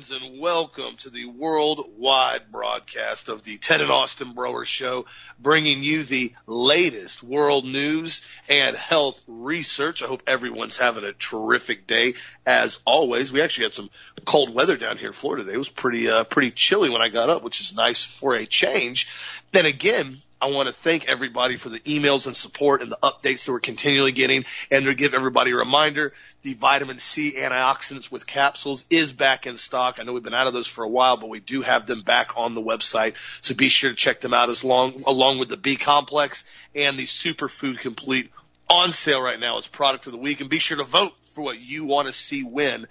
Friends, and welcome to the worldwide broadcast of the Ted and Austin Broer Show, bringing you the latest world news and health research. I hope everyone's having a terrific day. As always, we actually had some cold weather down here in Florida today. It was pretty, uh, pretty chilly when I got up, which is nice for a change. Then again, I want to thank everybody for the emails and support and the updates that we're continually getting and to give everybody a reminder, the vitamin C antioxidants with capsules is back in stock. I know we've been out of those for a while, but we do have them back on the website. So be sure to check them out as long, along with the B complex and the superfood complete on sale right now as product of the week. And be sure to vote for what you want to see win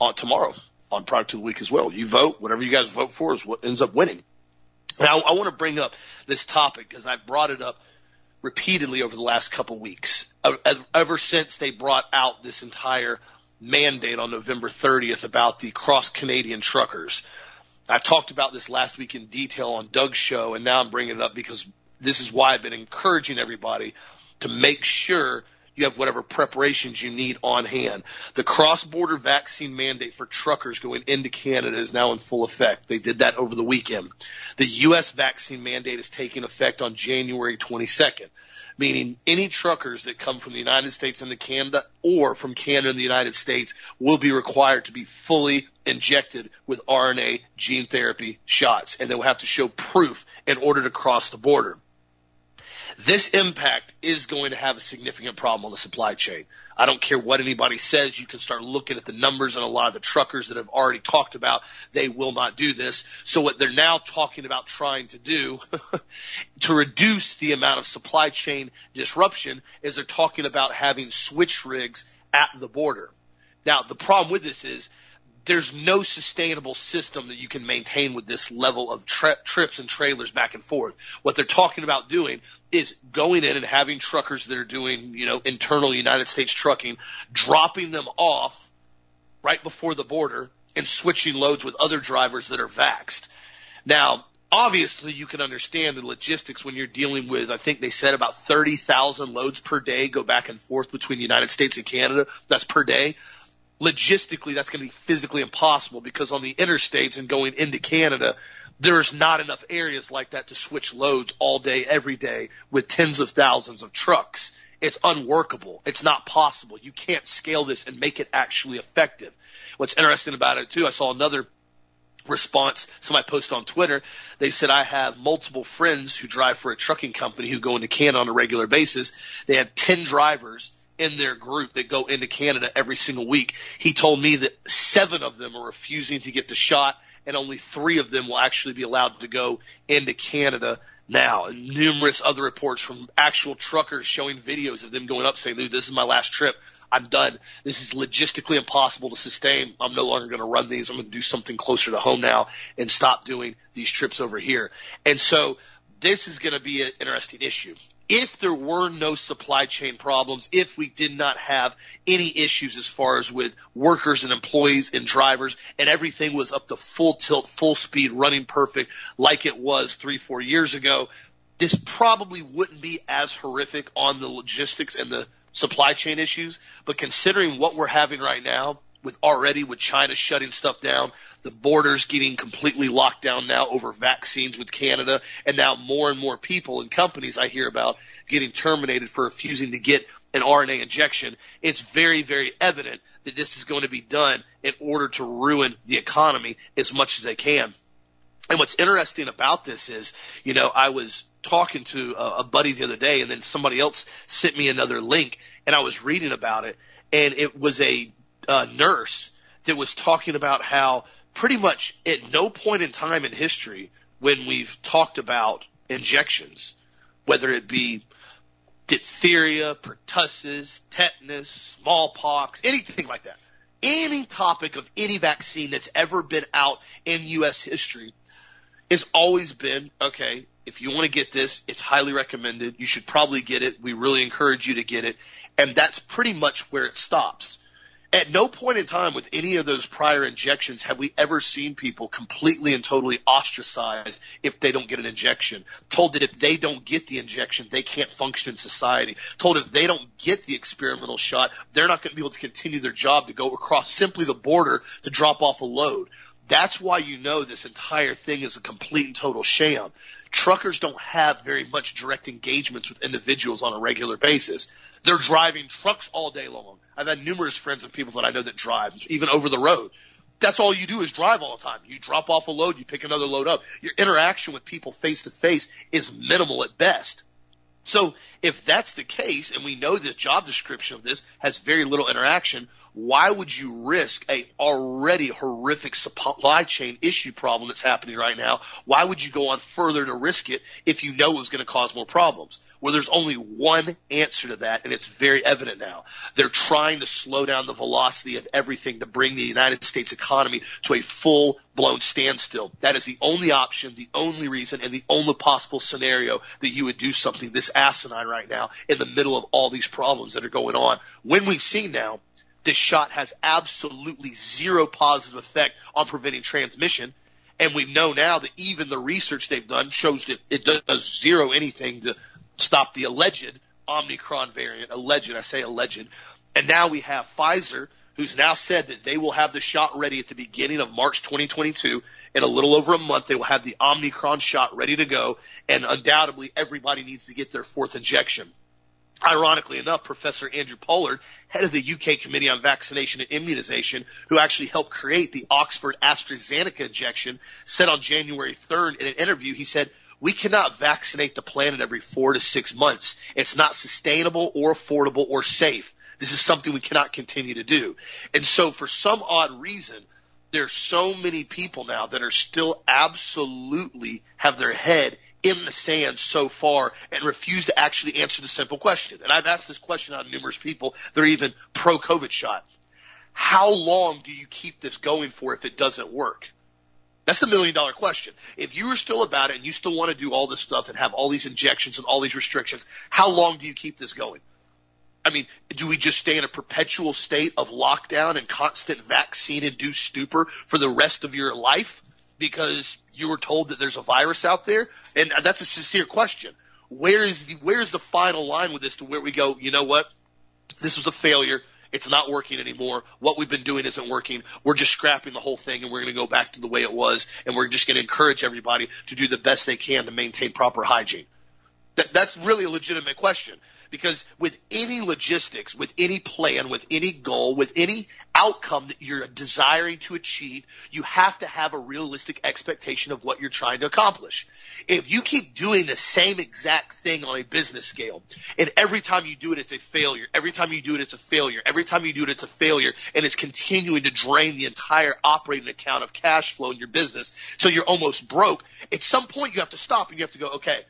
on tomorrow on product of the week as well. You vote, whatever you guys vote for is what ends up winning. Now, I want to bring up this topic because I've brought it up repeatedly over the last couple weeks, ever since they brought out this entire mandate on November 30th about the cross Canadian truckers. I talked about this last week in detail on Doug's show, and now I'm bringing it up because this is why I've been encouraging everybody to make sure you have whatever preparations you need on hand. The cross-border vaccine mandate for truckers going into Canada is now in full effect. They did that over the weekend. The U.S. vaccine mandate is taking effect on January 22nd, meaning any truckers that come from the United States into Canada or from Canada and the United States will be required to be fully injected with RNA gene therapy shots, and they will have to show proof in order to cross the border. This impact is going to have a significant problem on the supply chain. I don't care what anybody says. You can start looking at the numbers and a lot of the truckers that have already talked about they will not do this. So what they're now talking about trying to do to reduce the amount of supply chain disruption is they're talking about having switch rigs at the border. Now the problem with this is there's no sustainable system that you can maintain with this level of tri- trips and trailers back and forth. What they're talking about doing is going in and having truckers that are doing, you know, internal United States trucking, dropping them off right before the border and switching loads with other drivers that are vaxed. Now, obviously you can understand the logistics when you're dealing with, I think they said about 30,000 loads per day go back and forth between the United States and Canada. That's per day logistically that's going to be physically impossible because on the interstates and going into Canada, there's not enough areas like that to switch loads all day, every day with tens of thousands of trucks. It's unworkable. It's not possible. You can't scale this and make it actually effective. What's interesting about it too, I saw another response. Somebody posted on Twitter. They said, I have multiple friends who drive for a trucking company who go into Canada on a regular basis. They have 10 drivers in their group that go into Canada every single week. He told me that seven of them are refusing to get the shot and only three of them will actually be allowed to go into Canada now. And numerous other reports from actual truckers showing videos of them going up saying, dude, this is my last trip. I'm done. This is logistically impossible to sustain. I'm no longer going to run these. I'm going to do something closer to home now and stop doing these trips over here. And so this is going to be an interesting issue if there were no supply chain problems, if we did not have any issues as far as with workers and employees and drivers and everything was up to full tilt, full speed, running perfect like it was three, four years ago, this probably wouldn't be as horrific on the logistics and the supply chain issues. But considering what we're having right now, with already with China shutting stuff down, the borders getting completely locked down now over vaccines with Canada, and now more and more people and companies I hear about getting terminated for refusing to get an RNA injection. It's very, very evident that this is going to be done in order to ruin the economy as much as they can. And what's interesting about this is, you know, I was talking to a, a buddy the other day and then somebody else sent me another link and I was reading about it and it was a uh, nurse that was talking about how pretty much at no point in time in history when we've talked about injections, whether it be diphtheria, pertussis, tetanus, smallpox, anything like that, any topic of any vaccine that's ever been out in U.S. history has always been okay. If you want to get this, it's highly recommended. You should probably get it. We really encourage you to get it. And that's pretty much where it stops. At no point in time with any of those prior injections have we ever seen people completely and totally ostracized if they don't get an injection. Told that if they don't get the injection, they can't function in society. Told if they don't get the experimental shot, they're not going to be able to continue their job to go across simply the border to drop off a load. That's why you know this entire thing is a complete and total sham. Truckers don't have very much direct engagements with individuals on a regular basis. They're driving trucks all day long. I've had numerous friends and people that I know that drive, even over the road. That's all you do is drive all the time. You drop off a load, you pick another load up. Your interaction with people face to face is minimal at best. So if that's the case, and we know this job description of this has very little interaction, why would you risk a already horrific supply chain issue problem that's happening right now? Why would you go on further to risk it if you know it was going to cause more problems? Well, there's only one answer to that, and it's very evident now. They're trying to slow down the velocity of everything to bring the United States economy to a full blown standstill. That is the only option, the only reason, and the only possible scenario that you would do something this asinine right now in the middle of all these problems that are going on. When we've seen now this shot has absolutely zero positive effect on preventing transmission. And we know now that even the research they've done shows that it does zero anything to stop the alleged Omicron variant. Alleged, I say alleged. And now we have Pfizer, who's now said that they will have the shot ready at the beginning of March 2022. In a little over a month, they will have the Omicron shot ready to go. And undoubtedly, everybody needs to get their fourth injection. Ironically enough, Professor Andrew Pollard, head of the UK Committee on Vaccination and Immunization, who actually helped create the Oxford AstraZeneca injection, said on January 3rd in an interview, he said, we cannot vaccinate the planet every four to six months. It's not sustainable or affordable or safe. This is something we cannot continue to do. And so for some odd reason, there's so many people now that are still absolutely have their head in the sand so far and refuse to actually answer the simple question. And I've asked this question on numerous people. They're even pro COVID shot. How long do you keep this going for if it doesn't work? That's the million dollar question. If you are still about it and you still want to do all this stuff and have all these injections and all these restrictions, how long do you keep this going? I mean, do we just stay in a perpetual state of lockdown and constant vaccine induced stupor for the rest of your life because you were told that there's a virus out there? And that's a sincere question. Where is the where is the final line with this to where we go? You know what? This was a failure. It's not working anymore. What we've been doing isn't working. We're just scrapping the whole thing and we're going to go back to the way it was. And we're just going to encourage everybody to do the best they can to maintain proper hygiene. That, that's really a legitimate question because with any logistics, with any plan, with any goal, with any outcome that you're desiring to achieve, you have to have a realistic expectation of what you're trying to accomplish. If you keep doing the same exact thing on a business scale, and every time you do it, it's a failure. Every time you do it, it's a failure. Every time you do it, it's a failure, and it's continuing to drain the entire operating account of cash flow in your business, so you're almost broke. At some point, you have to stop and you have to go, okay,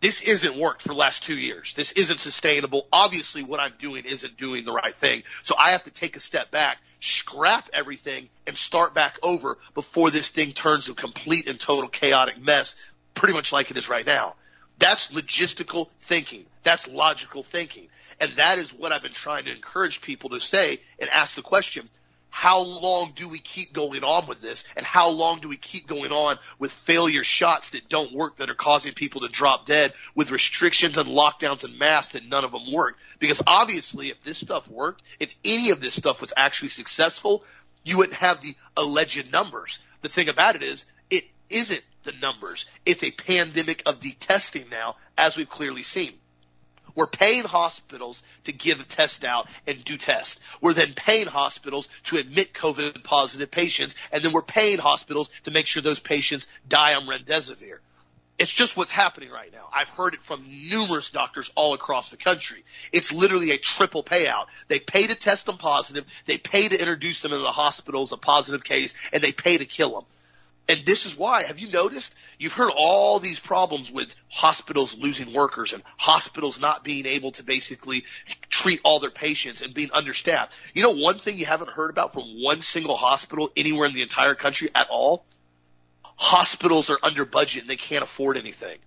this isn't worked for the last two years. This isn't sustainable. Obviously, what I'm doing isn't doing the right thing. So I have to take a step back, scrap everything, and start back over before this thing turns a complete and total chaotic mess, pretty much like it is right now. That's logistical thinking. That's logical thinking. And that is what I've been trying to encourage people to say and ask the question, how long do we keep going on with this? And how long do we keep going on with failure shots that don't work that are causing people to drop dead with restrictions and lockdowns and masks that none of them work? Because obviously if this stuff worked, if any of this stuff was actually successful, you wouldn't have the alleged numbers. The thing about it is it isn't the numbers. It's a pandemic of the testing now, as we've clearly seen. We're paying hospitals to give a test out and do tests. We're then paying hospitals to admit COVID positive patients, and then we're paying hospitals to make sure those patients die on remdesivir. It's just what's happening right now. I've heard it from numerous doctors all across the country. It's literally a triple payout. They pay to test them positive, they pay to introduce them into the hospital as a positive case, and they pay to kill them. And this is why. Have you noticed? You've heard all these problems with hospitals losing workers and hospitals not being able to basically treat all their patients and being understaffed. You know one thing you haven't heard about from one single hospital anywhere in the entire country at all? Hospitals are under budget and they can't afford anything.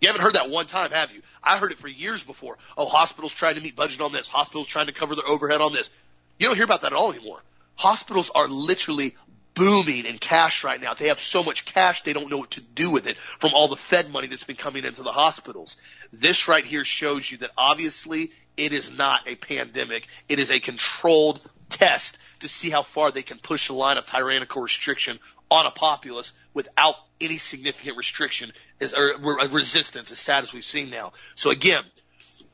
You haven't heard that one time, have you? I heard it for years before. Oh, hospitals trying to meet budget on this. Hospitals trying to cover their overhead on this. You don't hear about that at all anymore. Hospitals are literally booming in cash right now. They have so much cash they don't know what to do with it from all the Fed money that's been coming into the hospitals. This right here shows you that obviously it is not a pandemic. It is a controlled test to see how far they can push the line of tyrannical restriction on a populace without any significant restriction or resistance as sad as we've seen now. So again,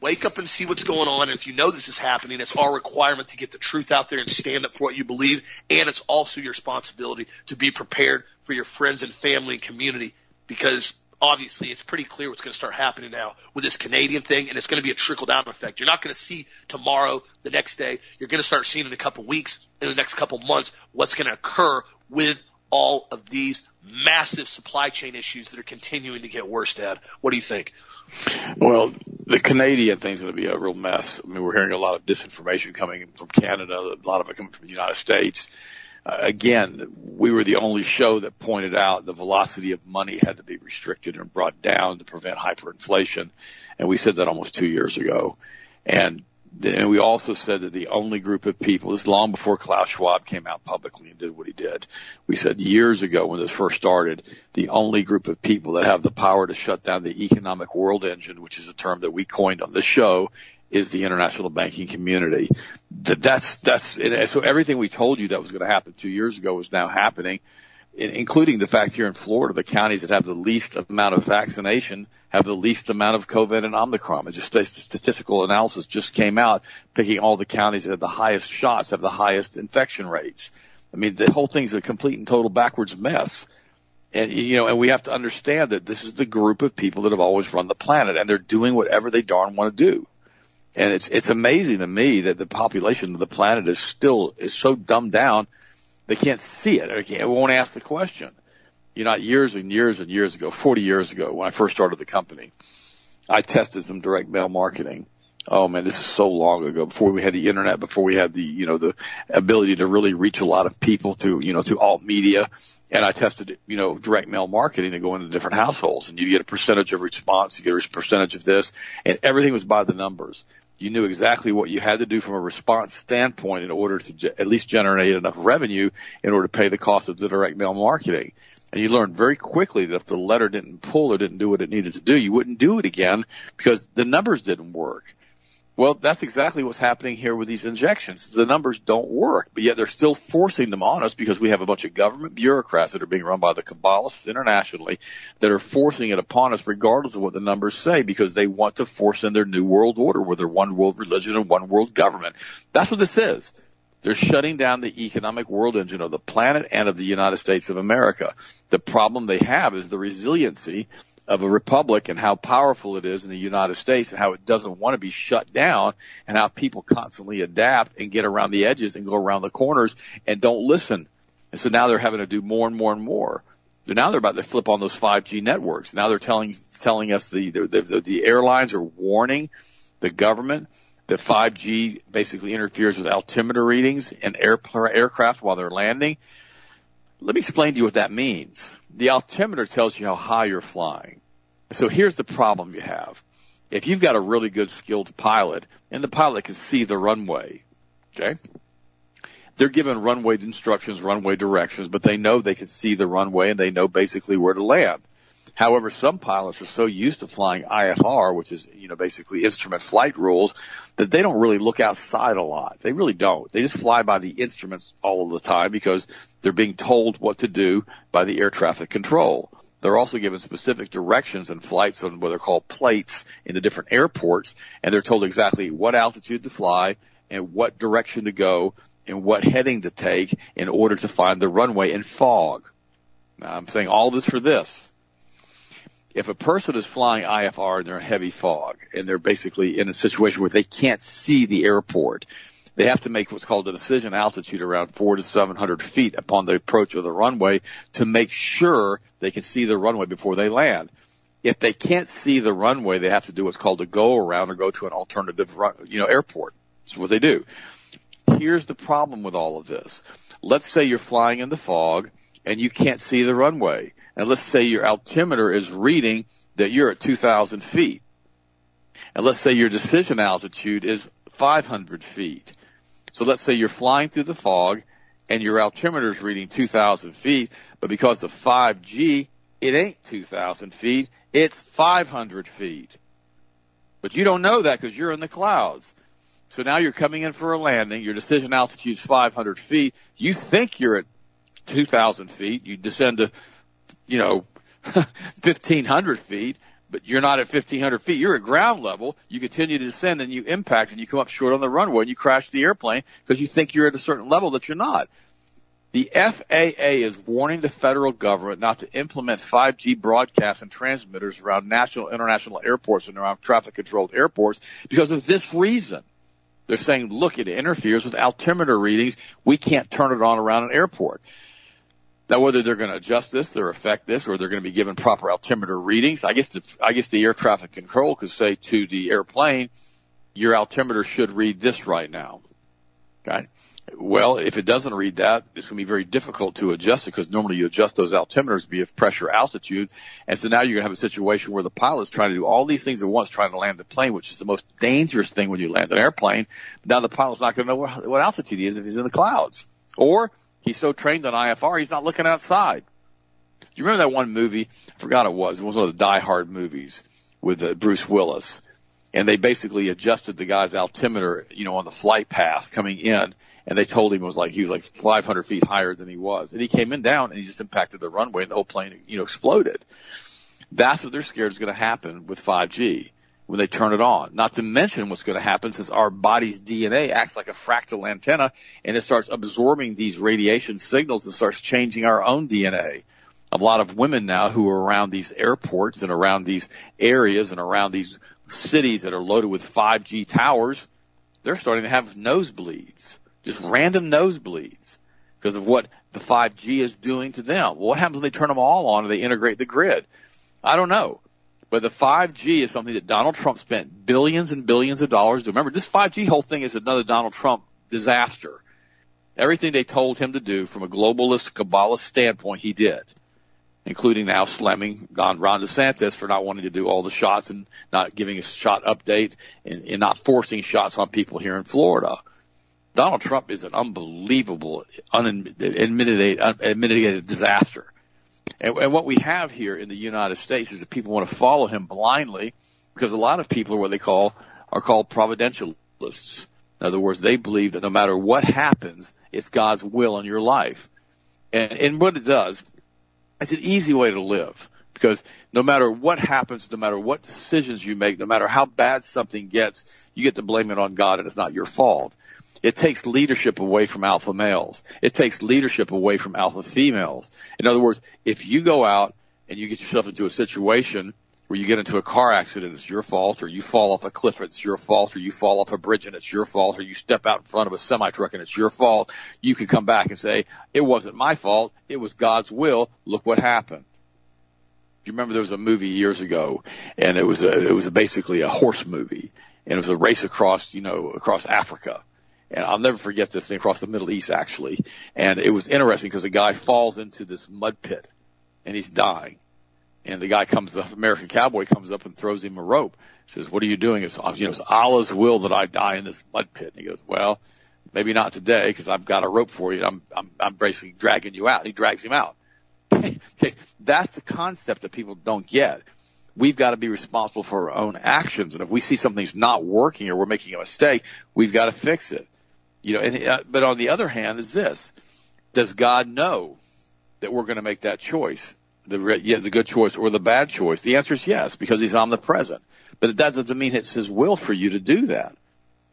wake up and see what's going on. And if you know this is happening, it's our requirement to get the truth out there and stand up for what you believe. And it's also your responsibility to be prepared for your friends and family and community because obviously it's pretty clear what's going to start happening now with this Canadian thing, and it's going to be a trickle down effect. You're not going to see tomorrow, the next day. You're going to start seeing in a couple weeks, in the next couple months, what's going to occur with all of these massive supply chain issues that are continuing to get worse, Dad. What do you think? Well, the Canadian thing's going to be a real mess. I mean, we're hearing a lot of disinformation coming from Canada, a lot of it coming from the United States. Uh, again, we were the only show that pointed out the velocity of money had to be restricted and brought down to prevent hyperinflation. And we said that almost two years ago. And and we also said that the only group of people, this is long before Klaus Schwab came out publicly and did what he did. We said years ago when this first started, the only group of people that have the power to shut down the economic world engine, which is a term that we coined on this show, is the international banking community. That that's that's so everything we told you that was going to happen two years ago is now happening including the fact here in Florida, the counties that have the least amount of vaccination have the least amount of COVID and Omicron. It's just a statistical analysis just came out picking all the counties that have the highest shots have the highest infection rates. I mean, the whole thing's a complete and total backwards mess. And, you know, and we have to understand that this is the group of people that have always run the planet and they're doing whatever they darn want to do. And it's, it's amazing to me that the population of the planet is still, is so dumbed down they can't see it. They can't, won't ask the question. You know, years and years and years ago, 40 years ago, when I first started the company, I tested some direct mail marketing. Oh man, this is so long ago. Before we had the internet, before we had the you know the ability to really reach a lot of people through you know through alt media, and I tested you know direct mail marketing to go into different households, and you get a percentage of response, you get a percentage of this, and everything was by the numbers you knew exactly what you had to do from a response standpoint in order to ge- at least generate enough revenue in order to pay the cost of the direct mail marketing. And you learned very quickly that if the letter didn't pull or didn't do what it needed to do, you wouldn't do it again because the numbers didn't work. Well, that's exactly what's happening here with these injections. The numbers don't work, but yet they're still forcing them on us because we have a bunch of government bureaucrats that are being run by the Kabbalists internationally that are forcing it upon us regardless of what the numbers say because they want to force in their new world order where they're one world religion and one world government. That's what this is. They're shutting down the economic world engine of the planet and of the United States of America. The problem they have is the resiliency of a republic and how powerful it is in the United States and how it doesn't want to be shut down and how people constantly adapt and get around the edges and go around the corners and don't listen. And so now they're having to do more and more and more. Now they're about to flip on those 5G networks. Now they're telling telling us the the, the, the airlines are warning the government that 5G basically interferes with altimeter readings and air, aircraft while they're landing. Let me explain to you what that means. The altimeter tells you how high you're flying. So here's the problem you have. If you've got a really good skilled pilot and the pilot can see the runway, okay? They're given runway instructions, runway directions, but they know they can see the runway and they know basically where to land. However, some pilots are so used to flying IFR, which is, you know, basically instrument flight rules, that they don't really look outside a lot. They really don't. They just fly by the instruments all of the time because they're being told what to do by the air traffic control. They're also given specific directions in flights on what are called plates in the different airports, and they're told exactly what altitude to fly and what direction to go and what heading to take in order to find the runway in fog. Now, I'm saying all this for this. If a person is flying IFR and they're in heavy fog and they're basically in a situation where they can't see the airport, they have to make what's called a decision altitude around four to 700 feet upon the approach of the runway to make sure they can see the runway before they land. If they can't see the runway, they have to do what's called a go around or go to an alternative, you know, airport. That's what they do. Here's the problem with all of this. Let's say you're flying in the fog and you can't see the runway. And let's say your altimeter is reading that you're at 2,000 feet. And let's say your decision altitude is 500 feet So let's say you're flying through the fog and your altimeter is reading 2,000 feet, but because of 5G, it ain't 2,000 feet, it's 500 feet. But you don't know that because you're in the clouds. So now you're coming in for a landing. Your decision altitude is 500 feet. You think you're at 2,000 feet. You descend to, you know, 1,500 feet, but you're not at 1,500 feet. You're at ground level. You continue to descend and you impact and you come up short on the runway and you crash the airplane because you think you're at a certain level that you're not. The FAA is warning the federal government not to implement 5G broadcasts and transmitters around national international airports and around traffic controlled airports because of this reason. They're saying, look, it interferes with altimeter readings. We can't turn it on around an airport. Now, whether they're going to adjust this or affect this, or they're going to be given proper altimeter readings, I guess the, I guess the air traffic control could say to the airplane, your altimeter should read this right now. Okay. Well, if it doesn't read that, it's going to be very difficult to adjust it because normally you adjust those altimeters via pressure altitude. And so now you're going to have a situation where the pilot's trying to do all these things at once, trying to land the plane, which is the most dangerous thing when you land an airplane. Now the pilot's not going to know what, what altitude he is if he's in the clouds. Or He's so trained on IFR, he's not looking outside. Do you remember that one movie? I forgot it was. It was one of the Die Hard movies with uh, Bruce Willis. And they basically adjusted the guy's altimeter, you know, on the flight path coming in. And they told him it was like, he was like 500 feet higher than he was. And he came in down and he just impacted the runway and the whole plane, you know, exploded. That's what they're scared is going to happen with 5G when they turn it on. Not to mention what's going to happen since our body's DNA acts like a fractal antenna and it starts absorbing these radiation signals and starts changing our own DNA. A lot of women now who are around these airports and around these areas and around these cities that are loaded with 5G towers, they're starting to have nosebleeds, just random nosebleeds because of what the 5G is doing to them. Well, what happens when they turn them all on and they integrate the grid? I don't know. But the 5G is something that Donald Trump spent billions and billions of dollars to. Remember, this 5G whole thing is another Donald Trump disaster. Everything they told him to do from a globalist, Kabbalist standpoint, he did, including now slamming Don Ron DeSantis for not wanting to do all the shots and not giving a shot update and, and not forcing shots on people here in Florida. Donald Trump is an unbelievable, unadmitted, unmitigated disaster. And, and what we have here in the United States is that people want to follow him blindly because a lot of people are what they call are called providentialists. In other words, they believe that no matter what happens, it's God's will in your life. And, and what it does, it's an easy way to live because no matter what happens, no matter what decisions you make, no matter how bad something gets, you get to blame it on God and it's not your fault. It takes leadership away from alpha males. It takes leadership away from alpha females. In other words, if you go out and you get yourself into a situation where you get into a car accident, it's your fault, or you fall off a cliff, it's your fault, or you fall off a bridge and it's your fault, or you step out in front of a semi truck and it's your fault, you can come back and say, it wasn't my fault, it was God's will, look what happened. Do you remember there was a movie years ago and it was a, it was basically a horse movie and it was a race across, you know, across Africa and I'll never forget this thing across the Middle East actually. And it was interesting because a guy falls into this mud pit and he's dying. And the guy comes up, American cowboy comes up and throws him a rope. Says, "What are you doing?" It's you know, it's Allah's will that I die in this mud pit. And he goes, "Well, maybe not today because I've got a rope for you. I'm I'm I'm basically dragging you out." He drags him out. okay, that's the concept that people don't get. We've got to be responsible for our own actions, and if we see something's not working or we're making a mistake, we've got to fix it. You know, and, uh, but on the other hand is this, does God know that we're going to make that choice? The, yeah, the good choice or the bad choice? The answer is yes, because he's omnipresent. But it doesn't mean it's his will for you to do that.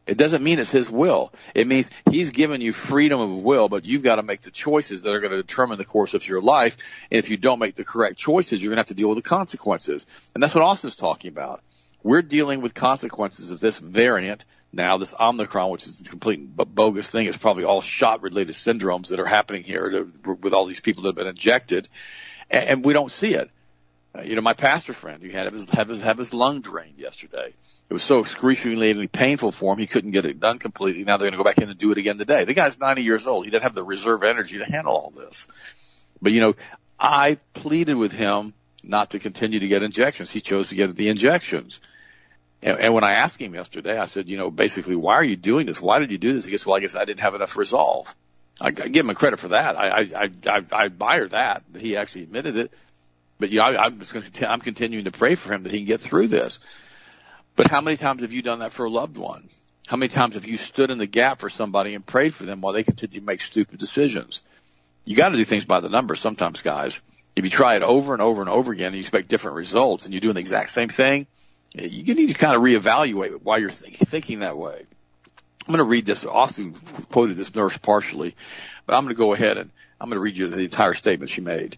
It doesn't mean it's his will. It means he's given you freedom of will, but you've got to make the choices that are going to determine the course of your life. And if you don't make the correct choices, you're going to have to deal with the consequences. And that's what Austin's talking about. We're dealing with consequences of this variant now, this Omicron, which is a complete bogus thing, is probably all shot related syndromes that are happening here with all these people that have been injected, and, we don't see it. Uh, you know, my pastor friend, he had his, have his, have his lung drained yesterday. It was so excruciatingly painful for him, he couldn't get it done completely. Now they're going to go back in and do it again today. The guy's 90 years old. He doesn't have the reserve energy to handle all this. But you know, I pleaded with him not to continue to get injections. He chose to get the injections And, and when I asked him yesterday, I said, you know, basically, why are you doing this? Why did you do this? He goes, well, I guess I didn't have enough resolve. I, I give him a credit for that. I, I, I, I admire that, that he actually admitted it. But you know, I, I'm just going to, I'm continuing to pray for him that he can get through this. But how many times have you done that for a loved one? How many times have you stood in the gap for somebody and prayed for them while they continue to make stupid decisions? You got to do things by the numbers sometimes, guys. If you try it over and over and over again and you expect different results and you're doing the exact same thing, you need to kind of reevaluate why you're th- thinking that way. I'm going to read this. Austin quoted this nurse partially, but I'm going to go ahead and I'm going to read you the entire statement she made.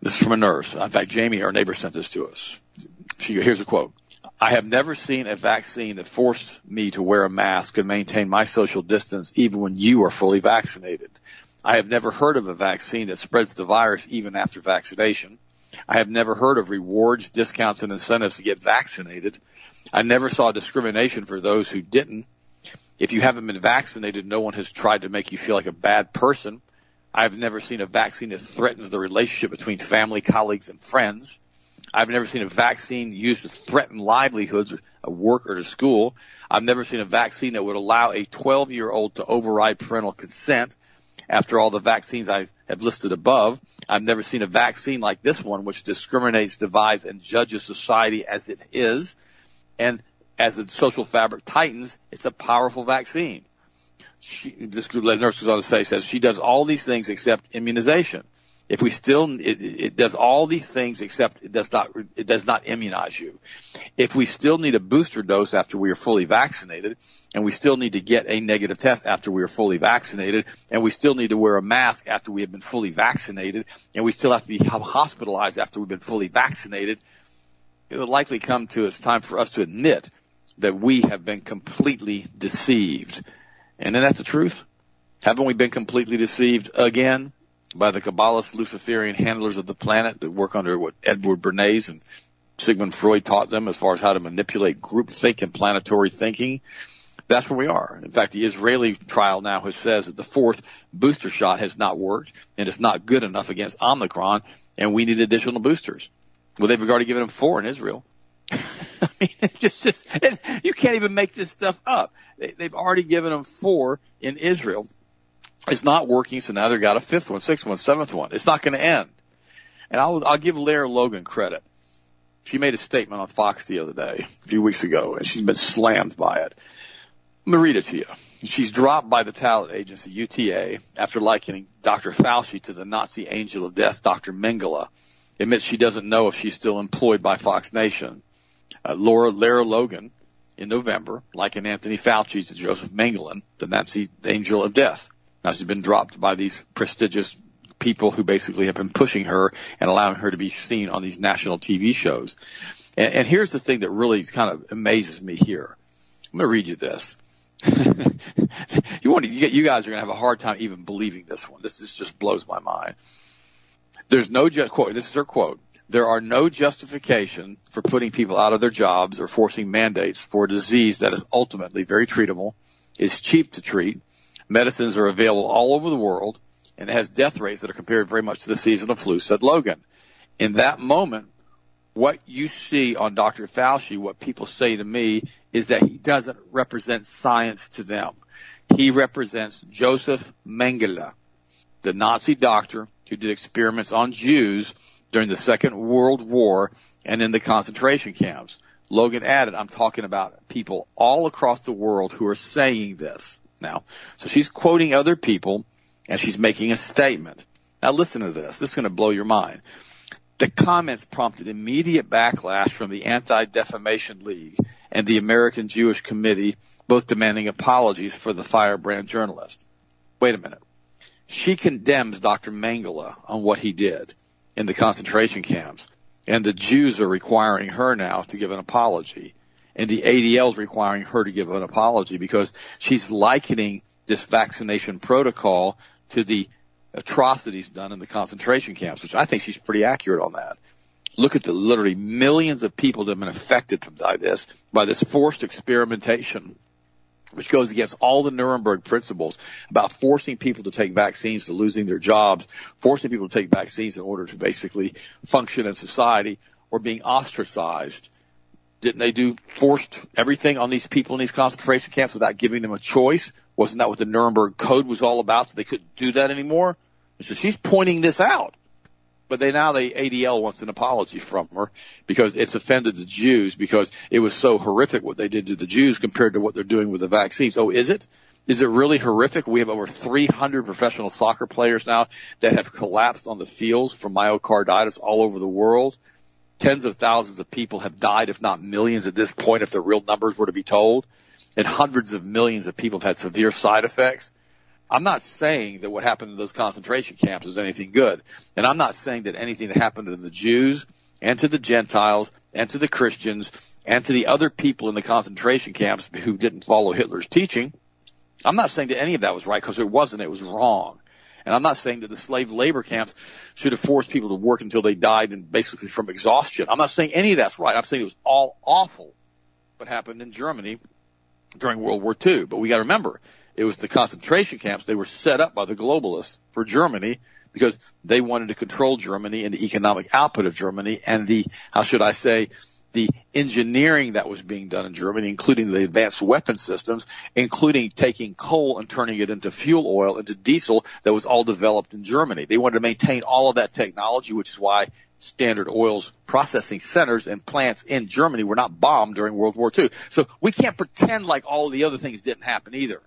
This is from a nurse. In fact, Jamie, our neighbor, sent this to us. She, here's a quote. I have never seen a vaccine that forced me to wear a mask and maintain my social distance even when you are fully vaccinated. I have never heard of a vaccine that spreads the virus even after vaccination. I have never heard of rewards, discounts, and incentives to get vaccinated. I never saw discrimination for those who didn't. If you haven't been vaccinated, no one has tried to make you feel like a bad person. I've never seen a vaccine that threatens the relationship between family, colleagues, and friends. I've never seen a vaccine used to threaten livelihoods at work or to school. I've never seen a vaccine that would allow a 12 year old to override parental consent after all the vaccines I have listed above. I've never seen a vaccine like this one, which discriminates, divides, and judges society as it is. And as the social fabric tightens, it's a powerful vaccine. She, this nurse goes on to say, says she does all these things except immunization. If we still, it, it does all these things except it does not, it does not immunize you. If we still need a booster dose after we are fully vaccinated, and we still need to get a negative test after we are fully vaccinated, and we still need to wear a mask after we have been fully vaccinated, and we still have to be hospitalized after we've been fully vaccinated, it will likely come to it's time for us to admit that we have been completely deceived. And then that's the truth. Haven't we been completely deceived again? By the Kabbalist Luciferian handlers of the planet that work under what Edward Bernays and Sigmund Freud taught them as far as how to manipulate group think and planetary thinking. That's where we are. In fact, the Israeli trial now has says that the fourth booster shot has not worked and it's not good enough against Omicron and we need additional boosters. Well, they've already given them four in Israel. I mean, it's just, it, you can't even make this stuff up. They, they've already given them four in Israel it's not working, so now they've got a fifth one, sixth one, seventh one. It's not going to end. And I'll, I'll give Lara Logan credit. She made a statement on Fox the other day, a few weeks ago, and she's been slammed by it. Let me read it to you. She's dropped by the talent agency UTA after likening Dr. Fauci to the Nazi angel of death, Dr. Mengele. Admits she doesn't know if she's still employed by Fox Nation. Uh, Laura Lara Logan in November, likened Anthony Fauci to Joseph Mengele, the Nazi angel of death. Now she's been dropped by these prestigious people who basically have been pushing her and allowing her to be seen on these national TV shows. And, and here's the thing that really kind of amazes me here. I'm going to read you this. you want to, you, guys are going to have a hard time even believing this one. This, this just blows my mind. There's no just quote. This is her quote. There are no justification for putting people out of their jobs or forcing mandates for a disease that is ultimately very treatable, is cheap to treat, Medicines are available all over the world and it has death rates that are compared very much to the seasonal flu, said Logan. In that moment, what you see on Dr. Fauci, what people say to me is that he doesn't represent science to them. He represents Joseph Mengele, the Nazi doctor who did experiments on Jews during the Second World War and in the concentration camps. Logan added, I'm talking about people all across the world who are saying this now. So she's quoting other people and she's making a statement. Now listen to this. This is going to blow your mind. The comments prompted immediate backlash from the Anti-Defamation League and the American Jewish Committee, both demanding apologies for the firebrand journalist. Wait a minute. She condemns Dr. Mengele on what he did in the concentration camps, and the Jews are requiring her now to give an apology and the ADL is requiring her to give an apology because she's likening this vaccination protocol to the atrocities done in the concentration camps, which I think she's pretty accurate on that. Look at the literally millions of people that have been affected by this, by this forced experimentation, which goes against all the Nuremberg principles about forcing people to take vaccines to losing their jobs, forcing people to take vaccines in order to basically function in society, or being ostracized Didn't they do forced everything on these people in these concentration camps without giving them a choice? Wasn't that what the Nuremberg Code was all about? So they couldn't do that anymore. And so she's pointing this out. But they now they ADL wants an apology from her because it's offended the Jews because it was so horrific what they did to the Jews compared to what they're doing with the vaccines. Oh, is it? Is it really horrific? We have over 300 professional soccer players now that have collapsed on the fields from myocarditis all over the world. Tens of thousands of people have died, if not millions at this point, if the real numbers were to be told. And hundreds of millions of people have had severe side effects. I'm not saying that what happened in those concentration camps is anything good. And I'm not saying that anything that happened to the Jews and to the Gentiles and to the Christians and to the other people in the concentration camps who didn't follow Hitler's teaching, I'm not saying that any of that was right because it wasn't. It was wrong. And I'm not saying that the slave labor camps should have forced people to work until they died and basically from exhaustion. I'm not saying any of that's right. I'm saying it was all awful what happened in Germany during World War II. But we got to remember, it was the concentration camps. They were set up by the globalists for Germany because they wanted to control Germany and the economic output of Germany and the, how should I say, the engineering that was being done in Germany, including the advanced weapon systems, including taking coal and turning it into fuel oil, into diesel that was all developed in Germany. They wanted to maintain all of that technology, which is why Standard Oil's processing centers and plants in Germany were not bombed during World War II. So we can't pretend like all the other things didn't happen either.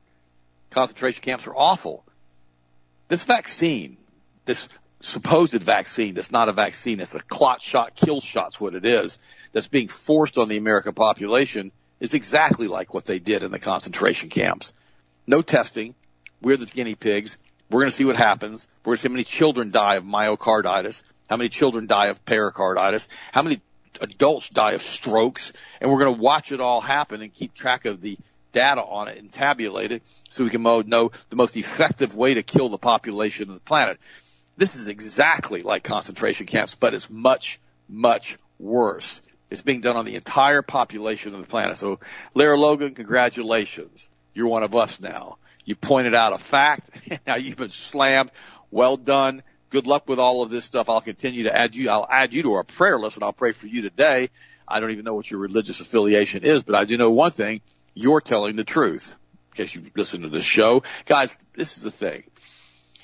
Concentration camps are awful. This vaccine, this supposed vaccine that's not a vaccine, it's a clot shot, kill shot's what it is that's being forced on the American population is exactly like what they did in the concentration camps. No testing. We're the guinea pigs. We're going to see what happens. We're going to see how many children die of myocarditis, how many children die of pericarditis, how many adults die of strokes, and we're going to watch it all happen and keep track of the data on it and tabulate it so we can know the most effective way to kill the population of the planet. This is exactly like concentration camps, but it's much, much worse. It's being done on the entire population of the planet. So, Lara Logan, congratulations. You're one of us now. You pointed out a fact. now you've been slammed. Well done. Good luck with all of this stuff. I'll continue to add you. I'll add you to our prayer list and I'll pray for you today. I don't even know what your religious affiliation is, but I do know one thing. You're telling the truth. In case you listen to this show. Guys, this is the thing.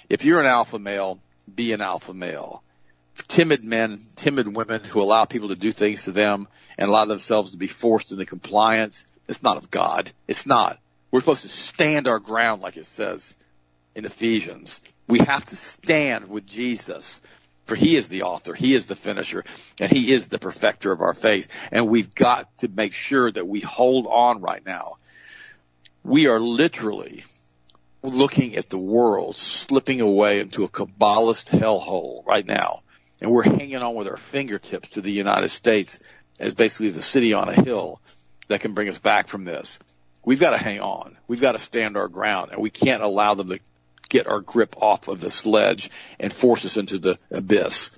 If you're an alpha male, be an alpha male timid men, timid women who allow people to do things to them and allow themselves to be forced into compliance. It's not of God. It's not. We're supposed to stand our ground like it says in Ephesians. We have to stand with Jesus for he is the author, he is the finisher, and he is the perfecter of our faith. And we've got to make sure that we hold on right now. We are literally looking at the world slipping away into a Kabbalist hellhole right now and we're hanging on with our fingertips to the United States as basically the city on a hill that can bring us back from this. We've got to hang on. We've got to stand our ground and we can't allow them to get our grip off of this ledge and force us into the abyss.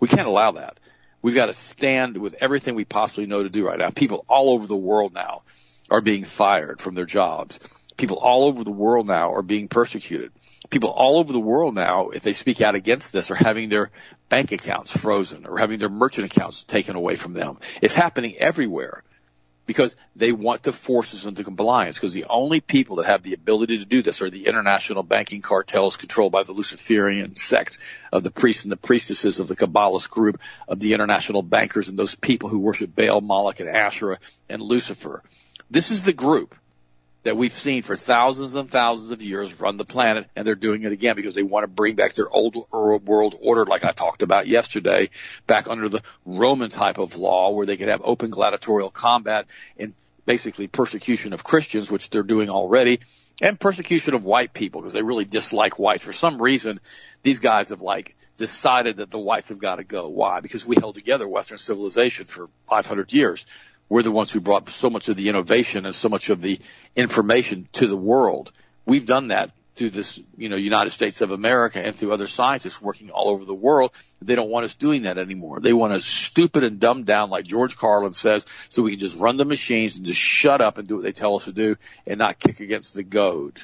We can't allow that. We've got to stand with everything we possibly know to do right now. People all over the world now are being fired from their jobs. People all over the world now are being persecuted. People all over the world now, if they speak out against this, are having their bank accounts frozen or having their merchant accounts taken away from them. It's happening everywhere because they want to force us into compliance because the only people that have the ability to do this are the international banking cartels controlled by the Luciferian sect of the priests and the priestesses of the Kabbalist group of the international bankers and those people who worship Baal, Moloch, and Asherah and Lucifer. This is the group that we've seen for thousands and thousands of years run the planet, and they're doing it again because they want to bring back their old world order, like I talked about yesterday, back under the Roman type of law where they could have open gladiatorial combat and basically persecution of Christians, which they're doing already, and persecution of white people because they really dislike whites. For some reason, these guys have like decided that the whites have got to go. Why? Because we held together Western civilization for 500 years we're the ones who brought so much of the innovation and so much of the information to the world. We've done that through this, you know, United States of America and through other scientists working all over the world. They don't want us doing that anymore. They want us stupid and dumbed down like George Carlin says so we can just run the machines and just shut up and do what they tell us to do and not kick against the goad.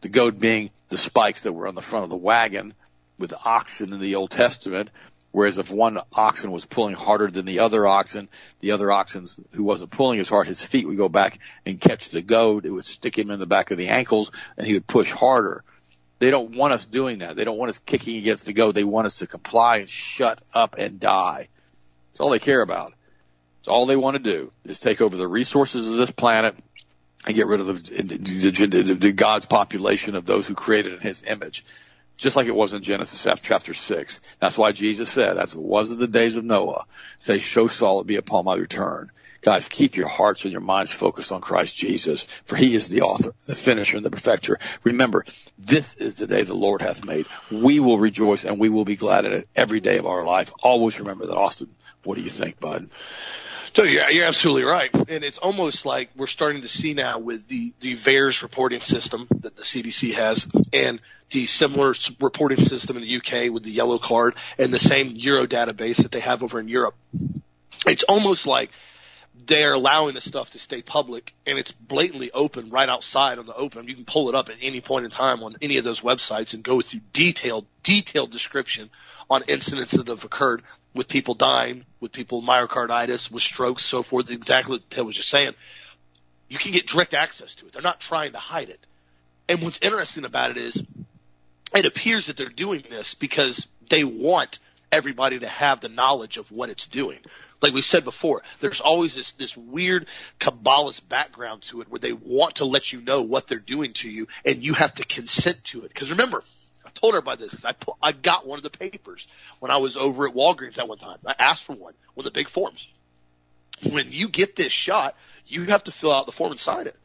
The goad being the spikes that were on the front of the wagon with oxen in the Old Testament Whereas if one oxen was pulling harder than the other oxen, the other oxen who wasn't pulling as hard, his feet would go back and catch the goad. It would stick him in the back of the ankles and he would push harder. They don't want us doing that. They don't want us kicking against the goad. They want us to comply and shut up and die. That's all they care about. It's all they want to do is take over the resources of this planet and get rid of the, the, the, the God's population of those who created in His image just like it was in Genesis chapter 6. That's why Jesus said, as it was in the days of Noah, say, so shall it be upon my return. Guys, keep your hearts and your minds focused on Christ Jesus, for he is the author, the finisher, and the perfecter. Remember, this is the day the Lord hath made. We will rejoice and we will be glad in it every day of our life. Always remember that. Austin, what do you think, bud? So yeah, you're absolutely right, and it's almost like we're starting to see now with the the VAERS reporting system that the CDC has, and the similar reporting system in the UK with the yellow card, and the same Euro database that they have over in Europe. It's almost like they're allowing the stuff to stay public, and it's blatantly open right outside on the open. You can pull it up at any point in time on any of those websites and go through detailed detailed description on incidents that have occurred with people dying, with people with myocarditis, with strokes, so forth, exactly what Ted was just saying. You can get direct access to it. They're not trying to hide it. And what's interesting about it is it appears that they're doing this because they want everybody to have the knowledge of what it's doing. Like we said before, there's always this, this weird Kabbalist background to it where they want to let you know what they're doing to you and you have to consent to it. Cause remember, told everybody this because I I got one of the papers when I was over at Walgreens at one time. I asked for one, one of the big forms. When you get this shot, you have to fill out the form and sign it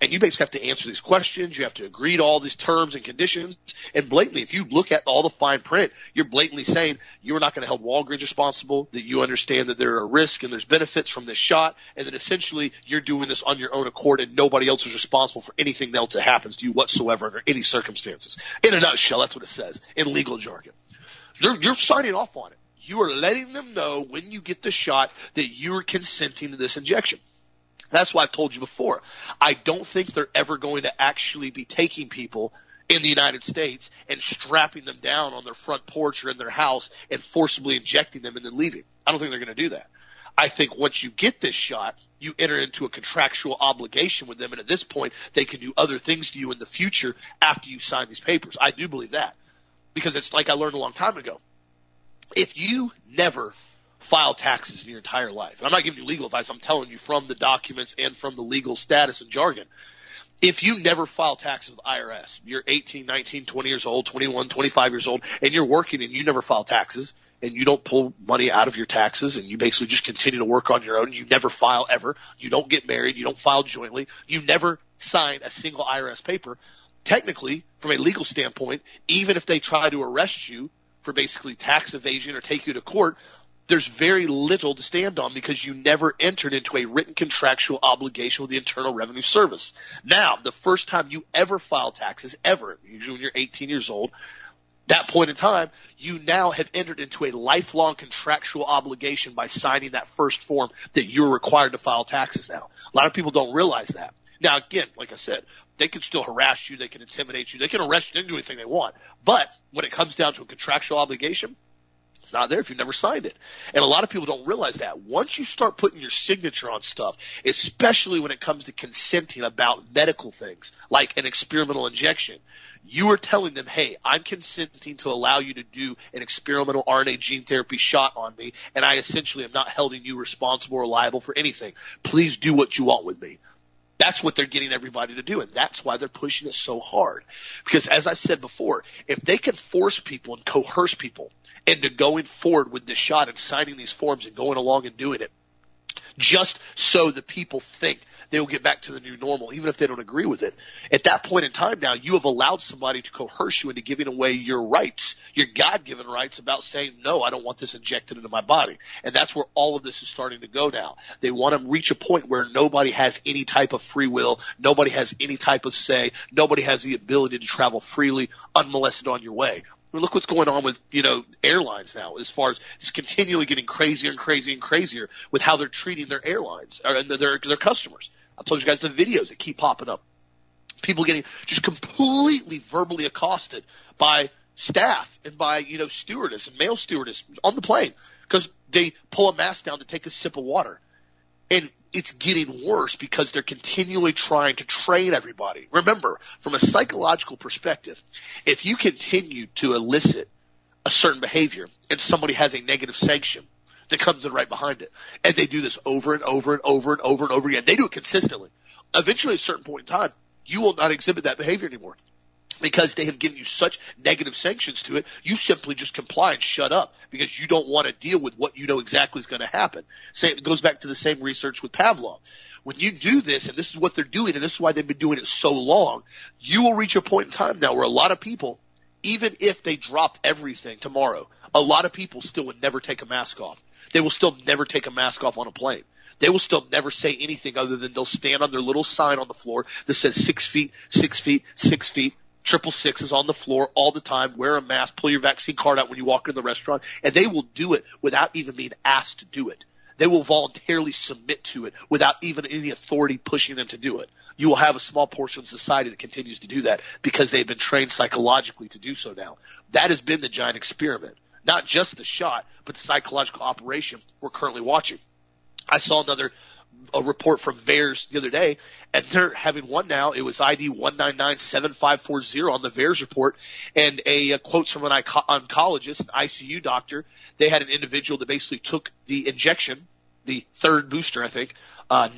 and you basically have to answer these questions. You have to agree to all these terms and conditions. And blatantly, if you look at all the fine print, you're blatantly saying you're not going to hold Walgreens responsible, that you understand that there are risks and there's benefits from this shot, and that essentially you're doing this on your own accord and nobody else is responsible for anything else that happens to you whatsoever under any circumstances. In a nutshell, that's what it says in legal jargon. You're, you're signing off on it. You are letting them know when you get the shot that you're consenting to this injection. That's why I've told you before. I don't think they're ever going to actually be taking people in the United States and strapping them down on their front porch or in their house and forcibly injecting them and then leaving. I don't think they're going to do that. I think once you get this shot, you enter into a contractual obligation with them, and at this point, they can do other things to you in the future after you sign these papers. I do believe that because it's like I learned a long time ago. If you never file taxes in your entire life. And I'm not giving you legal advice. I'm telling you from the documents and from the legal status and jargon. If you never file taxes with IRS, you're 18, 19, 20 years old, 21, 25 years old, and you're working and you never file taxes and you don't pull money out of your taxes and you basically just continue to work on your own. You never file ever. You don't get married. You don't file jointly. You never sign a single IRS paper. Technically, from a legal standpoint, even if they try to arrest you for basically tax evasion or take you to court, there's very little to stand on because you never entered into a written contractual obligation with the Internal Revenue Service. Now, the first time you ever file taxes, ever, usually when you're 18 years old, that point in time, you now have entered into a lifelong contractual obligation by signing that first form that you're required to file taxes now. A lot of people don't realize that. Now, again, like I said, they can still harass you, they can intimidate you, they can arrest you, they can do anything they want. But when it comes down to a contractual obligation, it's not there if you've never signed it. And a lot of people don't realize that. Once you start putting your signature on stuff, especially when it comes to consenting about medical things, like an experimental injection, you are telling them, hey, I'm consenting to allow you to do an experimental RNA gene therapy shot on me, and I essentially am not holding you responsible or liable for anything. Please do what you want with me. That's what they're getting everybody to do, and that's why they're pushing it so hard. Because as I said before, if they can force people and coerce people into going forward with this shot and signing these forms and going along and doing it, just so the people think they will get back to the new normal, even if they don't agree with it. At that point in time now, you have allowed somebody to coerce you into giving away your rights, your God-given rights about saying, no, I don't want this injected into my body. And that's where all of this is starting to go now. They want to reach a point where nobody has any type of free will, nobody has any type of say, nobody has the ability to travel freely, unmolested on your way. I mean, look what's going on with, you know, airlines now as far as it's continually getting crazier and crazier and crazier with how they're treating their airlines or their, their customers. I told you guys the videos that keep popping up. People getting just completely verbally accosted by staff and by, you know, stewardess and male stewardess on the plane because they pull a mask down to take a sip of water. And it's getting worse because they're continually trying to train everybody. Remember, from a psychological perspective, if you continue to elicit a certain behavior and somebody has a negative sanction that comes in right behind it, and they do this over and over and over and over and over again, they do it consistently. Eventually, at a certain point in time, you will not exhibit that behavior anymore because they have given you such negative sanctions to it, you simply just comply and shut up because you don't want to deal with what you know exactly is going to happen. It goes back to the same research with Pavlov. When you do this, and this is what they're doing, and this is why they've been doing it so long, you will reach a point in time now where a lot of people, even if they dropped everything tomorrow, a lot of people still would never take a mask off. They will still never take a mask off on a plane. They will still never say anything other than they'll stand on their little sign on the floor that says six feet, six feet, six feet, triple sixes on the floor all the time, wear a mask, pull your vaccine card out when you walk in the restaurant, and they will do it without even being asked to do it. They will voluntarily submit to it without even any authority pushing them to do it. You will have a small portion of society that continues to do that because they've been trained psychologically to do so now. That has been the giant experiment. Not just the shot, but the psychological operation we're currently watching. I saw another a report from VAERS the other day, and they're having one now. It was ID one nine nine seven five four zero on the VAERS report, and a, a quotes from an oncologist, an ICU doctor. They had an individual that basically took the injection, the third booster, I think, uh.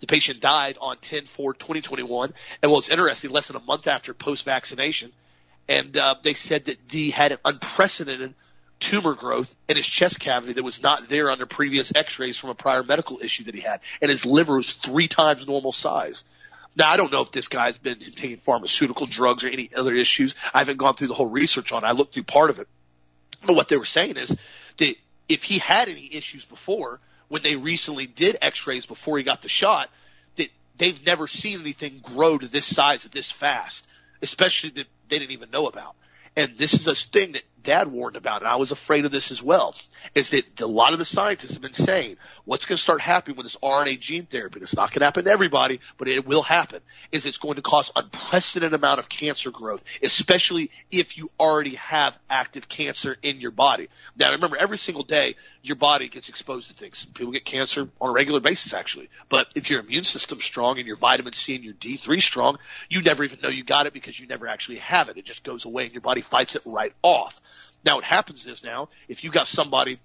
The patient died on 10 4 2021, and what was interesting, less than a month after post vaccination, and uh, they said that he had an unprecedented tumor growth in his chest cavity that was not there under previous x-rays from a prior medical issue that he had. And his liver was three times normal size. Now, I don't know if this guy's been taking pharmaceutical drugs or any other issues. I haven't gone through the whole research on it. I looked through part of it. But what they were saying is that if he had any issues before, when they recently did x-rays before he got the shot, that they've never seen anything grow to this size at this fast, especially that they didn't even know about. And this is a thing that dad warned about, and I was afraid of this as well, is that a lot of the scientists have been saying what's going to start happening with this RNA gene therapy, it's not going to happen to everybody, but it will happen, is it's going to cause unprecedented amount of cancer growth, especially if you already have active cancer in your body. Now remember, every single day, your body gets exposed to things. People get cancer on a regular basis, actually. But if your immune system's strong and your vitamin C and your D3 strong, you never even know you got it because you never actually have it. It just goes away and your body fights it right off. Now what happens is now, if you got somebody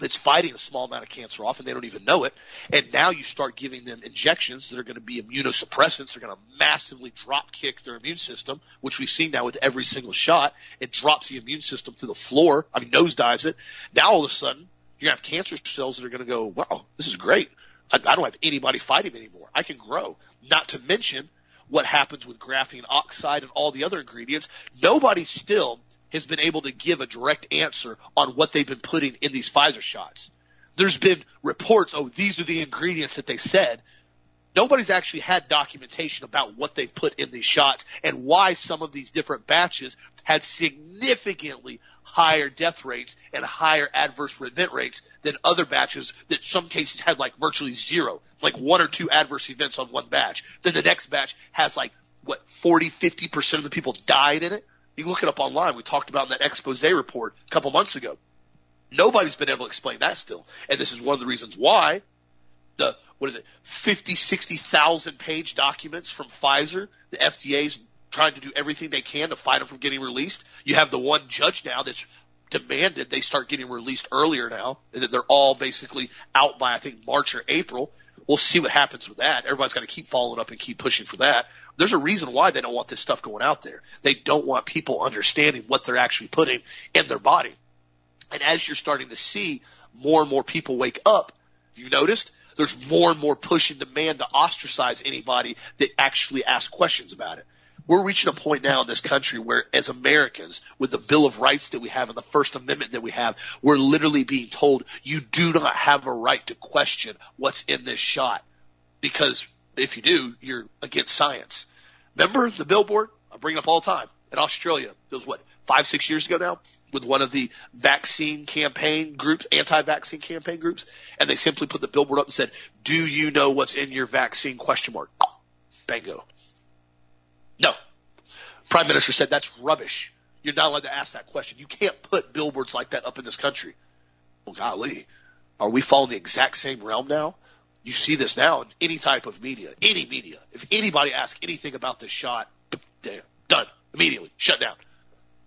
that's fighting a small amount of cancer off and they don't even know it. And now you start giving them injections that are going to be immunosuppressants. They're going to massively drop kick their immune system, which we've seen now with every single shot. It drops the immune system to the floor. I mean, nosedives it. Now all of a sudden you're going to have cancer cells that are going to go, wow, this is great. I, I don't have anybody fighting anymore. I can grow. Not to mention what happens with graphene oxide and all the other ingredients. Nobody still has been able to give a direct answer on what they've been putting in these Pfizer shots. There's been reports, oh, these are the ingredients that they said. Nobody's actually had documentation about what they put in these shots and why some of these different batches had significantly higher death rates and higher adverse event rates than other batches that some cases had like virtually zero, like one or two adverse events on one batch. Then the next batch has like, what, 40, 50% of the people died in it? You look it up online. We talked about in that expose report a couple months ago. Nobody's been able to explain that still. And this is one of the reasons why the, what is it, 50, 60,000 page documents from Pfizer, the FDA's trying to do everything they can to fight them from getting released. You have the one judge now that's demanded they start getting released earlier now, and that they're all basically out by I think March or April. We'll see what happens with that. Everybody's got to keep following up and keep pushing for that. There's a reason why they don't want this stuff going out there. They don't want people understanding what they're actually putting in their body. And as you're starting to see more and more people wake up, you noticed there's more and more push and demand to ostracize anybody that actually asks questions about it. We're reaching a point now in this country where as Americans, with the Bill of Rights that we have and the First Amendment that we have, we're literally being told you do not have a right to question what's in this shot because if you do, you're against science. Remember the billboard? I bring it up all the time in Australia. It was what, five, six years ago now? With one of the vaccine campaign groups, anti-vaccine campaign groups, and they simply put the billboard up and said, do you know what's in your vaccine question mark? Bango. No. Prime Minister said that's rubbish. You're not allowed to ask that question. You can't put billboards like that up in this country. Well, golly, are we following the exact same realm now? You see this now in any type of media, any media. If anybody asks anything about this shot, damn, done immediately, shut down.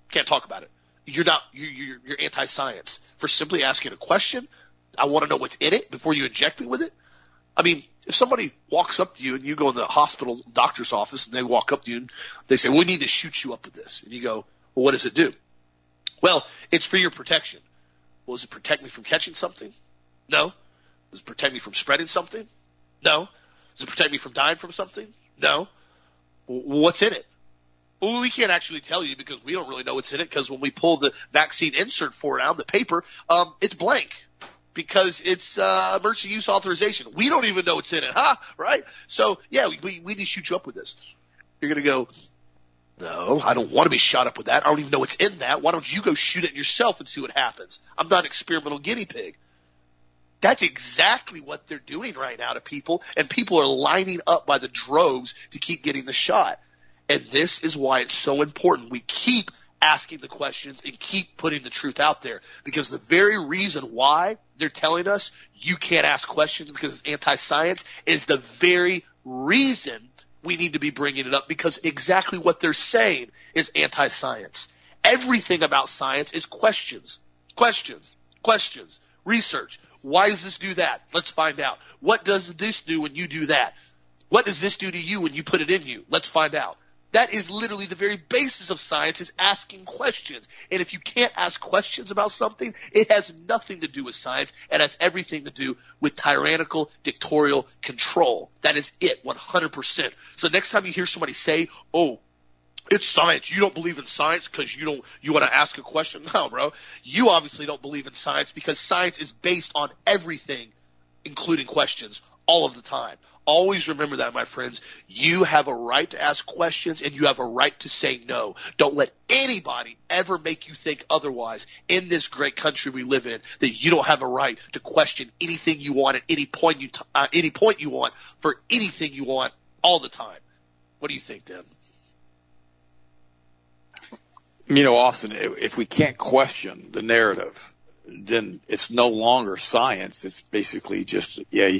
Can't talk about it. You're not. You're, you're, you're anti-science for simply asking a question. I want to know what's in it before you inject me with it. I mean, if somebody walks up to you and you go in the hospital doctor's office and they walk up to you and they say, "We need to shoot you up with this," and you go, "Well, what does it do?" Well, it's for your protection. Well, does it protect me from catching something? No. Does it protect me from spreading something? No. Does it protect me from dying from something? No. What's in it? Well, we can't actually tell you because we don't really know what's in it because when we pull the vaccine insert for it out of the paper, um, it's blank because it's uh, emergency use authorization. We don't even know what's in it, huh? Right? So yeah, we we need to shoot you up with this. You're gonna go. No, I don't want to be shot up with that. I don't even know what's in that. Why don't you go shoot it yourself and see what happens? I'm not an experimental guinea pig. That's exactly what they're doing right now to people, and people are lining up by the droves to keep getting the shot. And this is why it's so important. We keep asking the questions and keep putting the truth out there because the very reason why they're telling us you can't ask questions because it's anti-science is the very reason we need to be bringing it up because exactly what they're saying is anti-science. Everything about science is questions, questions, questions, research. Why does this do that? Let's find out. What does this do when you do that? What does this do to you when you put it in you? Let's find out. That is literally the very basis of science is asking questions. And if you can't ask questions about something, it has nothing to do with science. It has everything to do with tyrannical dictatorial control. That is it, 100%. So next time you hear somebody say, oh, it's science. You don't believe in science because you don't, you want to ask a question? No, bro. You obviously don't believe in science because science is based on everything, including questions, all of the time. Always remember that, my friends. You have a right to ask questions and you have a right to say no. Don't let anybody ever make you think otherwise in this great country we live in that you don't have a right to question anything you want at any point you, t- uh, any point you want for anything you want all the time. What do you think, Dan? You know, Austin, if we can't question the narrative, then it's no longer science. It's basically just, yeah,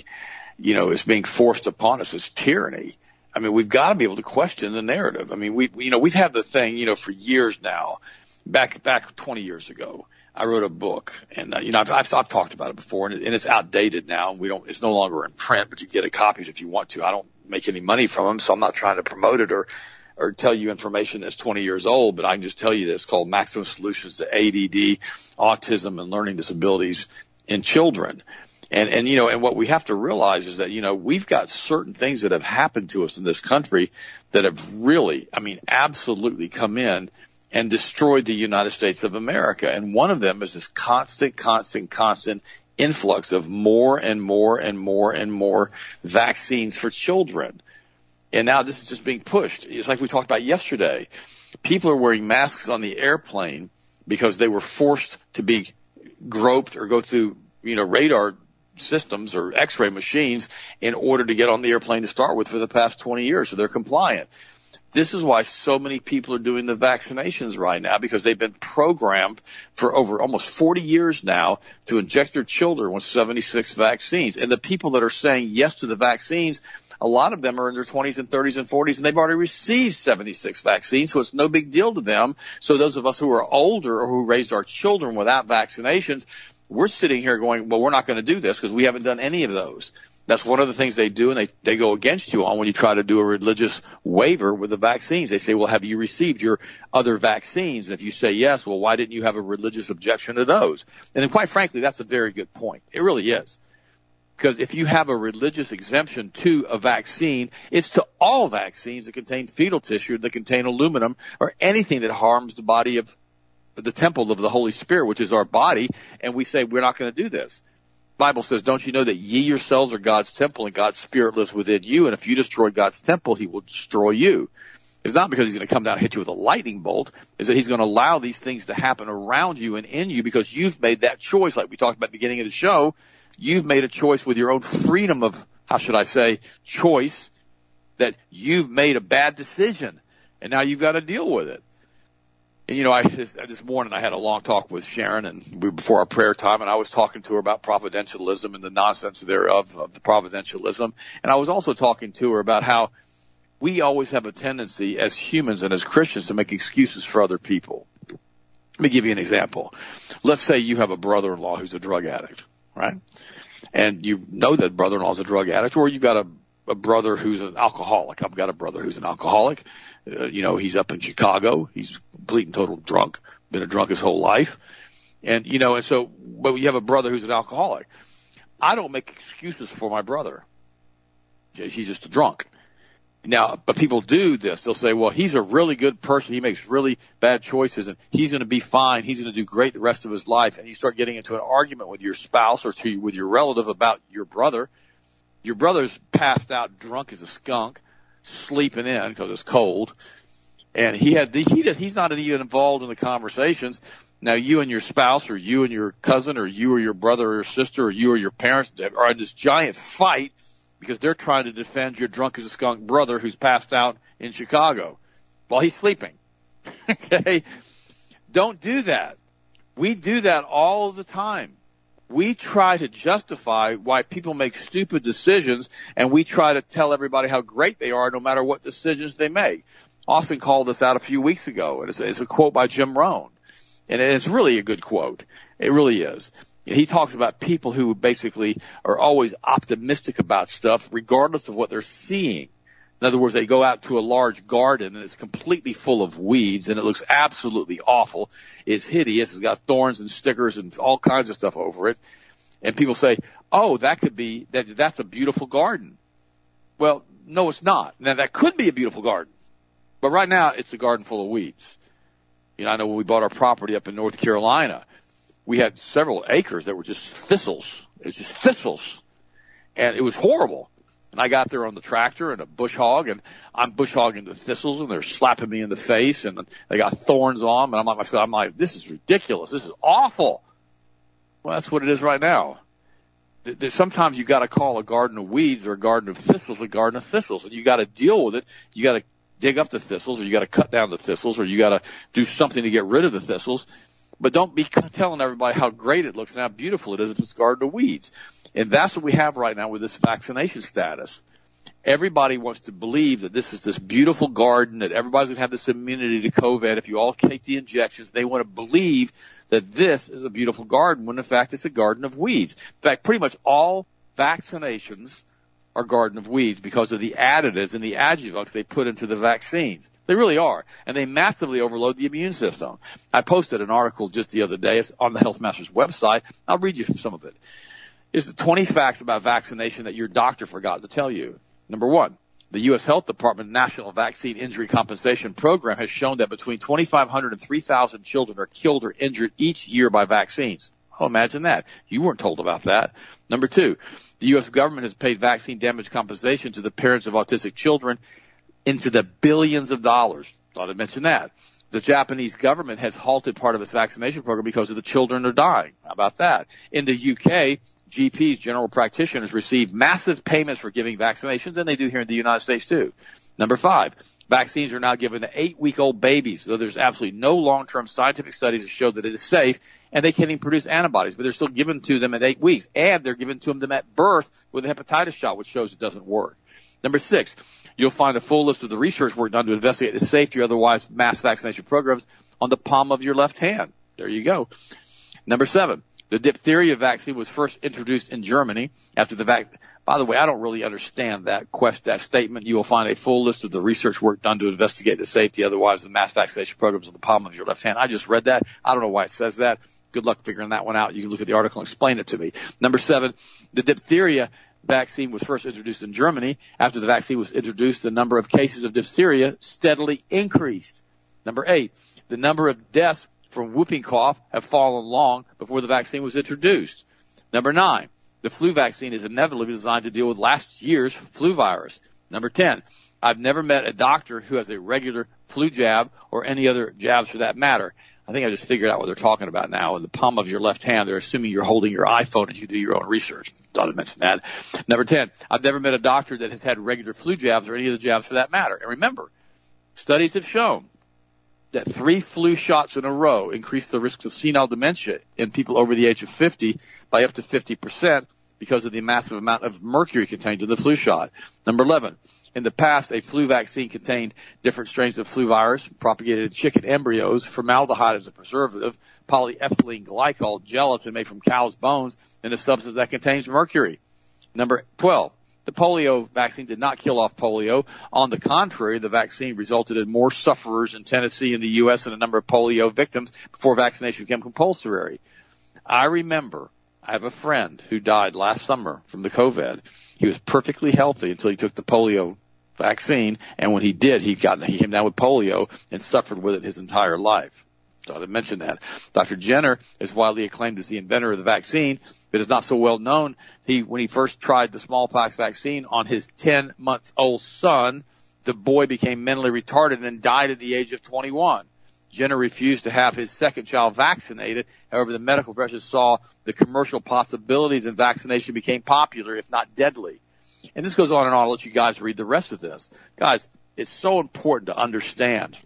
you know, it's being forced upon us. It's tyranny. I mean, we've got to be able to question the narrative. I mean, we, you know, we've had the thing, you know, for years now. Back, back 20 years ago, I wrote a book, and uh, you know, I've, I've, I've talked about it before, and, it, and it's outdated now. We don't, it's no longer in print, but you get a copies if you want to. I don't make any money from them, so I'm not trying to promote it or or tell you information that's 20 years old, but I can just tell you this called Maximum Solutions to ADD, Autism, and Learning Disabilities in Children. And, and, you know, and what we have to realize is that, you know, we've got certain things that have happened to us in this country that have really, I mean, absolutely come in and destroyed the United States of America. And one of them is this constant, constant, constant influx of more and more and more and more vaccines for children. And now this is just being pushed. It's like we talked about yesterday. People are wearing masks on the airplane because they were forced to be groped or go through, you know, radar systems or x-ray machines in order to get on the airplane to start with for the past 20 years. So they're compliant. This is why so many people are doing the vaccinations right now because they've been programmed for over almost 40 years now to inject their children with 76 vaccines. And the people that are saying yes to the vaccines a lot of them are in their 20s and 30s and 40s and they've already received 76 vaccines, so it's no big deal to them. So those of us who are older or who raised our children without vaccinations, we're sitting here going, well, we're not going to do this because we haven't done any of those. That's one of the things they do, and they, they go against you on when you try to do a religious waiver with the vaccines. They say, well, have you received your other vaccines? And if you say yes, well, why didn't you have a religious objection to those? And then quite frankly, that's a very good point. It really is. Because if you have a religious exemption to a vaccine, it's to all vaccines that contain fetal tissue, that contain aluminum, or anything that harms the body of the temple of the Holy Spirit, which is our body, and we say we're not going to do this. Bible says, don't you know that ye yourselves are God's temple and God's spirit lives within you, and if you destroy God's temple, he will destroy you. It's not because he's going to come down and hit you with a lightning bolt, is that he's going to allow these things to happen around you and in you because you've made that choice, like we talked about at the beginning of the show, You've made a choice with your own freedom of, how should I say, choice that you've made a bad decision. and now you've got to deal with it. And you know, I this, morning I had a long talk with Sharon, and we before our prayer time, and I was talking to her about providentialism and the nonsense thereof of the providentialism, and I was also talking to her about how we always have a tendency as humans and as Christians to make excuses for other people. Let me give you an example. Let's say you have a brother-in-law who's a drug addict, right? And you know that brother-in-law is a drug addict, or you've got a, a brother who's an alcoholic. I've got a brother who's an alcoholic. Uh, you know, he's up in Chicago. He's complete and total drunk. Been a drunk his whole life. And, you know, and so, but you have a brother who's an alcoholic. I don't make excuses for my brother. He's just a drunk. Now, but people do this. They'll say, well, he's a really good person. He makes really bad choices and he's going to be fine. He's going to do great the rest of his life. And you start getting into an argument with your spouse or to, with your relative about your brother. Your brother's passed out drunk as a skunk sleeping in because it's cold. And he had the, he did, he's not even involved in the conversations. Now you and your spouse or you and your cousin or you or your brother or sister or you or your parents are in this giant fight because they're trying to defend your drunk as a skunk brother who's passed out in Chicago while he's sleeping. okay? Don't do that. We do that all the time we try to justify why people make stupid decisions and we try to tell everybody how great they are no matter what decisions they make. Austin called this out a few weeks ago and it's, it's a quote by Jim Rohn. And it's really a good quote. It really is. He talks about people who basically are always optimistic about stuff regardless of what they're seeing. In other words, they go out to a large garden and it's completely full of weeds and it looks absolutely awful. It's hideous. It's got thorns and stickers and all kinds of stuff over it. And people say, oh, that could be, that, that's a beautiful garden. Well, no, it's not. Now that could be a beautiful garden, but right now it's a garden full of weeds. You know, I know when we bought our property up in North Carolina, we had several acres that were just thistles. It was just thistles. And it was horrible. And I got there on the tractor and a bush hog and I'm bush hogging the thistles and they're slapping me in the face and they got thorns on them and I'm like myself, I'm like, this is ridiculous. This is awful. Well, that's what it is right now. There's sometimes you got to call a garden of weeds or a garden of thistles a garden of thistles and you got to deal with it. You got to dig up the thistles or you got to cut down the thistles or you got to do something to get rid of the thistles. But don't be telling everybody how great it looks and how beautiful it is if it's garden of weeds. And that's what we have right now with this vaccination status. Everybody wants to believe that this is this beautiful garden, that everybody's going to have this immunity to COVID if you all take the injections. They want to believe that this is a beautiful garden when in fact it's a garden of weeds. In fact, pretty much all vaccinations are garden of weeds because of the additives and the adjuvants they put into the vaccines. They really are. And they massively overload the immune system. I posted an article just the other day. It's on the Health Masters website. I'll read you some of it. it is the 20 facts about vaccination that your doctor forgot to tell you. Number one, the U.S. Health Department National Vaccine Injury Compensation Program has shown that between 2,500 and 3,000 children are killed or injured each year by vaccines. Oh, imagine that. You weren't told about that. Number two, the U.S. government has paid vaccine damage compensation to the parents of autistic children into the billions of dollars. Thought I'd mention that. The Japanese government has halted part of its vaccination program because of the children are dying. How about that? In the UK, GPs, general practitioners, receive massive payments for giving vaccinations, and they do here in the United States too. Number five, vaccines are now given to eight-week-old babies, so there's absolutely no long-term scientific studies that show that it is safe, and they can't even produce antibodies, but they're still given to them at eight weeks, and they're given to them at birth with a hepatitis shot, which shows it doesn't work. Number six, you'll find a full list of the research work done to investigate the safety or otherwise mass vaccination programs on the palm of your left hand. There you go. Number seven, the diphtheria vaccine was first introduced in Germany after the vac. By the way, I don't really understand that quest, that statement. You will find a full list of the research work done to investigate the safety, otherwise the mass vaccination programs on the palm of your left hand. I just read that. I don't know why it says that. Good luck figuring that one out. You can look at the article and explain it to me. Number seven, the diphtheria vaccine was first introduced in Germany. After the vaccine was introduced, the number of cases of diphtheria steadily increased. Number eight, the number of deaths from whooping cough have fallen long before the vaccine was introduced. Number nine, the flu vaccine is inevitably designed to deal with last year's flu virus. Number 10, I've never met a doctor who has a regular flu jab or any other jabs for that matter. I think I just figured out what they're talking about now. In the palm of your left hand, they're assuming you're holding your iPhone and you do your own research. Thought I'd mention that. Number 10, I've never met a doctor that has had regular flu jabs or any of the jabs for that matter. And remember, Studies have shown that three flu shots in a row increase the risk of senile dementia in people over the age of 50 by up to 50% because of the massive amount of mercury contained in the flu shot. Number 11. In the past, a flu vaccine contained different strains of flu virus propagated in chicken embryos, formaldehyde as a preservative, polyethylene glycol, gelatin made from cow's bones, and a substance that contains mercury. Number 12. The polio vaccine did not kill off polio. On the contrary, the vaccine resulted in more sufferers in Tennessee and the U.S. and a number of polio victims before vaccination became compulsory. I remember I have a friend who died last summer from the COVID. He was perfectly healthy until he took the polio vaccine, and when he did, he got he came down with polio and suffered with it his entire life. Thought I'd mention that. Dr. Jenner is widely acclaimed as the inventor of the vaccine, but is not so well known. He, when he first tried the smallpox vaccine on his 10 month old son, the boy became mentally retarded and died at the age of 21. Jenner refused to have his second child vaccinated. However, the medical profession saw the commercial possibilities and vaccination became popular, if not deadly. And this goes on and on. I'll let you guys read the rest of this. Guys, it's so important to understand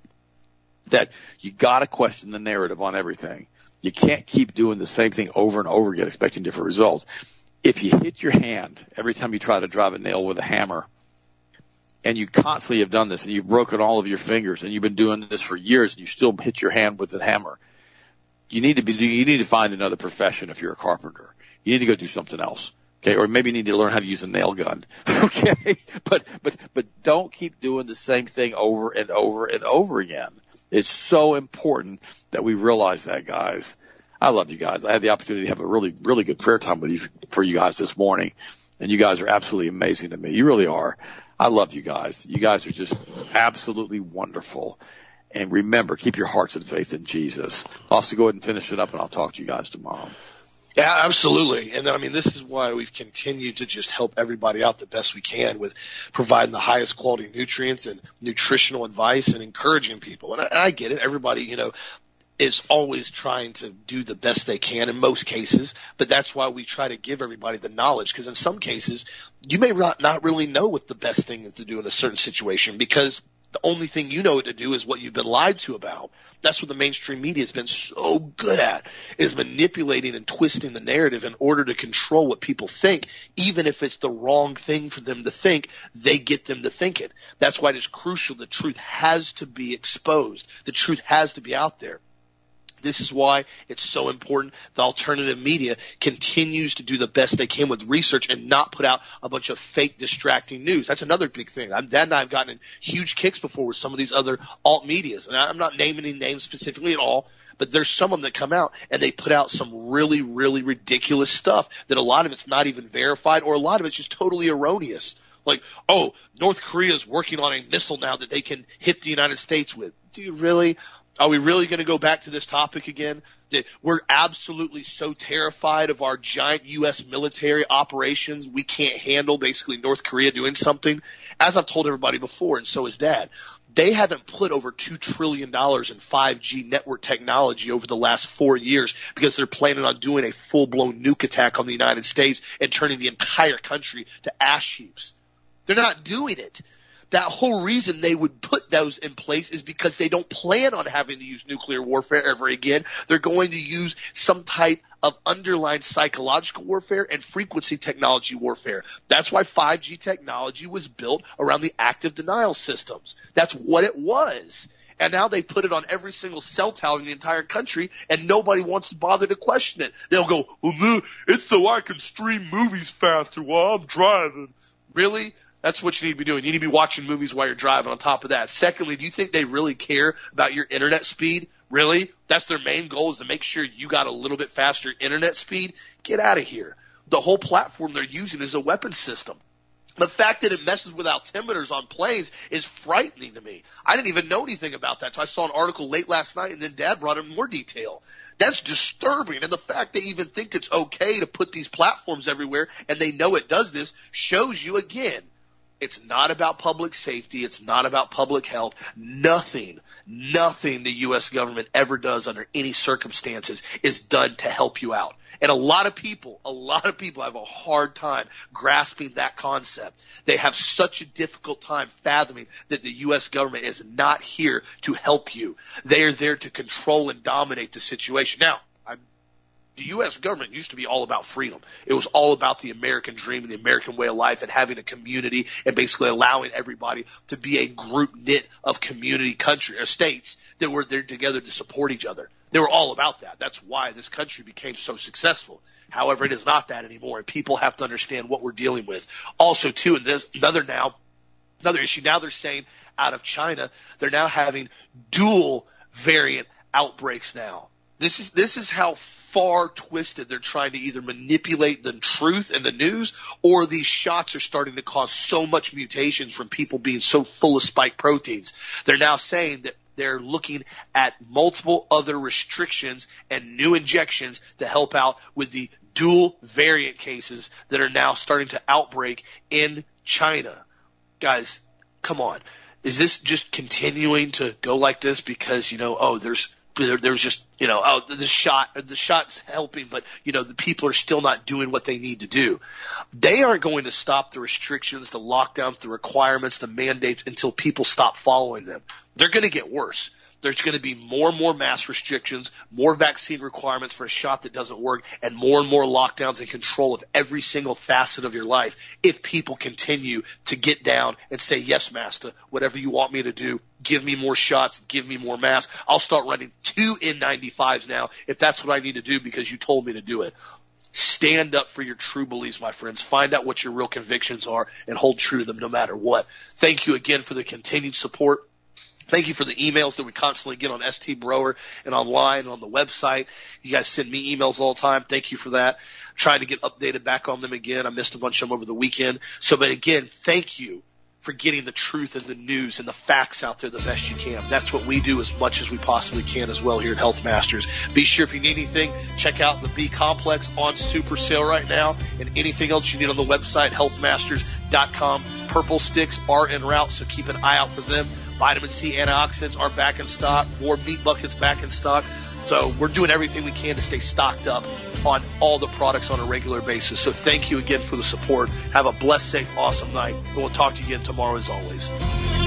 that you gotta question the narrative on everything. You can't keep doing the same thing over and over again expecting different results. If you hit your hand every time you try to drive a nail with a hammer, and you constantly have done this and you've broken all of your fingers and you've been doing this for years and you still hit your hand with a hammer, you need to be, you need to find another profession if you're a carpenter. You need to go do something else. Okay. Or maybe you need to learn how to use a nail gun. Okay. But, but, but don't keep doing the same thing over and over and over again. It's so important that we realize that, guys. I love you guys. I had the opportunity to have a really, really good prayer time with you for you guys this morning. And you guys are absolutely amazing to me. You really are. I love you guys. You guys are just absolutely wonderful. And remember, keep your hearts and faith in Jesus. Also go ahead and finish it up and I'll talk to you guys tomorrow. Yeah, absolutely. And I mean, this is why we've continued to just help everybody out the best we can with providing the highest quality nutrients and nutritional advice and encouraging people. And I, and I get it. Everybody, you know, is always trying to do the best they can in most cases, but that's why we try to give everybody the knowledge because in some cases you may not, not really know what the best thing is to do in a certain situation because the only thing you know to do is what you've been lied to about. That's what the mainstream media has been so good at is manipulating and twisting the narrative in order to control what people think. Even if it's the wrong thing for them to think, they get them to think it. That's why it is crucial. The truth has to be exposed. The truth has to be out there. This is why it's so important the alternative media continues to do the best they can with research and not put out a bunch of fake distracting news. That's another big thing. I'm, Dad and I have gotten huge kicks before with some of these other alt medias. And I'm not naming any names specifically at all, but there's some of them that come out and they put out some really, really ridiculous stuff that a lot of it's not even verified or a lot of it's just totally erroneous. Like, oh, North Korea is working on a missile now that they can hit the United States with. Do you really? Are we really going to go back to this topic again? That we're absolutely so terrified of our giant U.S. military operations, we can't handle basically North Korea doing something. As I've told everybody before, and so is Dad, they haven't put over $2 trillion in 5G network technology over the last four years because they're planning on doing a full blown nuke attack on the United States and turning the entire country to ash heaps. They're not doing it that whole reason they would put those in place is because they don't plan on having to use nuclear warfare ever again. They're going to use some type of underlying psychological warfare and frequency technology warfare. That's why 5G technology was built around the active denial systems. That's what it was. And now they put it on every single cell tower in the entire country, and nobody wants to bother to question it. They'll go, well, it's so I can stream movies faster while I'm driving. Really? That's what you need to be doing. You need to be watching movies while you're driving on top of that. Secondly, do you think they really care about your internet speed? Really? That's their main goal is to make sure you got a little bit faster internet speed? Get out of here. The whole platform they're using is a weapon system. The fact that it messes with altimeters on planes is frightening to me. I didn't even know anything about that. So I saw an article late last night and then dad brought in more detail. That's disturbing. And the fact they even think it's okay to put these platforms everywhere and they know it does this shows you again it's not about public safety. It's not about public health. Nothing, nothing the U.S. government ever does under any circumstances is done to help you out. And a lot of people, a lot of people have a hard time grasping that concept. They have such a difficult time fathoming that the U.S. government is not here to help you. They are there to control and dominate the situation. Now, the U.S. government used to be all about freedom. It was all about the American dream and the American way of life and having a community and basically allowing everybody to be a group knit of community country or states that were there together to support each other. They were all about that. That's why this country became so successful. However, it is not that anymore, and people have to understand what we're dealing with. Also, too, and there's another now, another issue. Now they're saying out of China, they're now having dual variant outbreaks now. This is this is how far twisted they're trying to either manipulate the truth and the news, or these shots are starting to cause so much mutations from people being so full of spike proteins. They're now saying that they're looking at multiple other restrictions and new injections to help out with the dual variant cases that are now starting to outbreak in China. Guys, come on. Is this just continuing to go like this because, you know, oh, there's there, there was just you know oh the shot the shot's helping but you know the people are still not doing what they need to do. They aren't going to stop the restrictions the lockdowns the requirements the mandates until people stop following them. They're going to get worse there's going to be more and more mass restrictions, more vaccine requirements for a shot that doesn't work, and more and more lockdowns and control of every single facet of your life if people continue to get down and say, yes, master, whatever you want me to do, give me more shots, give me more masks. I'll start running two N95s now if that's what I need to do because you told me to do it. Stand up for your true beliefs, my friends. Find out what your real convictions are and hold true to them no matter what. Thank you again for the continued support. Thank you for the emails that we constantly get on ST Broer and online and on the website. You guys send me emails all the time. Thank you for that. Trying to get updated back on them again. I missed a bunch of them over the weekend. So, but again, thank you for getting the truth and the news and the facts out there the best you can. That's what we do as much as we possibly can as well here at Health Masters. Be sure if you need anything, check out the B Complex on super sale right now and anything else you need on the website, healthmasters.com. Purple sticks are en route, so keep an eye out for them. Vitamin C antioxidants are back in stock. More meat buckets back in stock. So we're doing everything we can to stay stocked up on all the products on a regular basis. So thank you again for the support. Have a blessed, safe, awesome night. And we'll talk to you again tomorrow as always.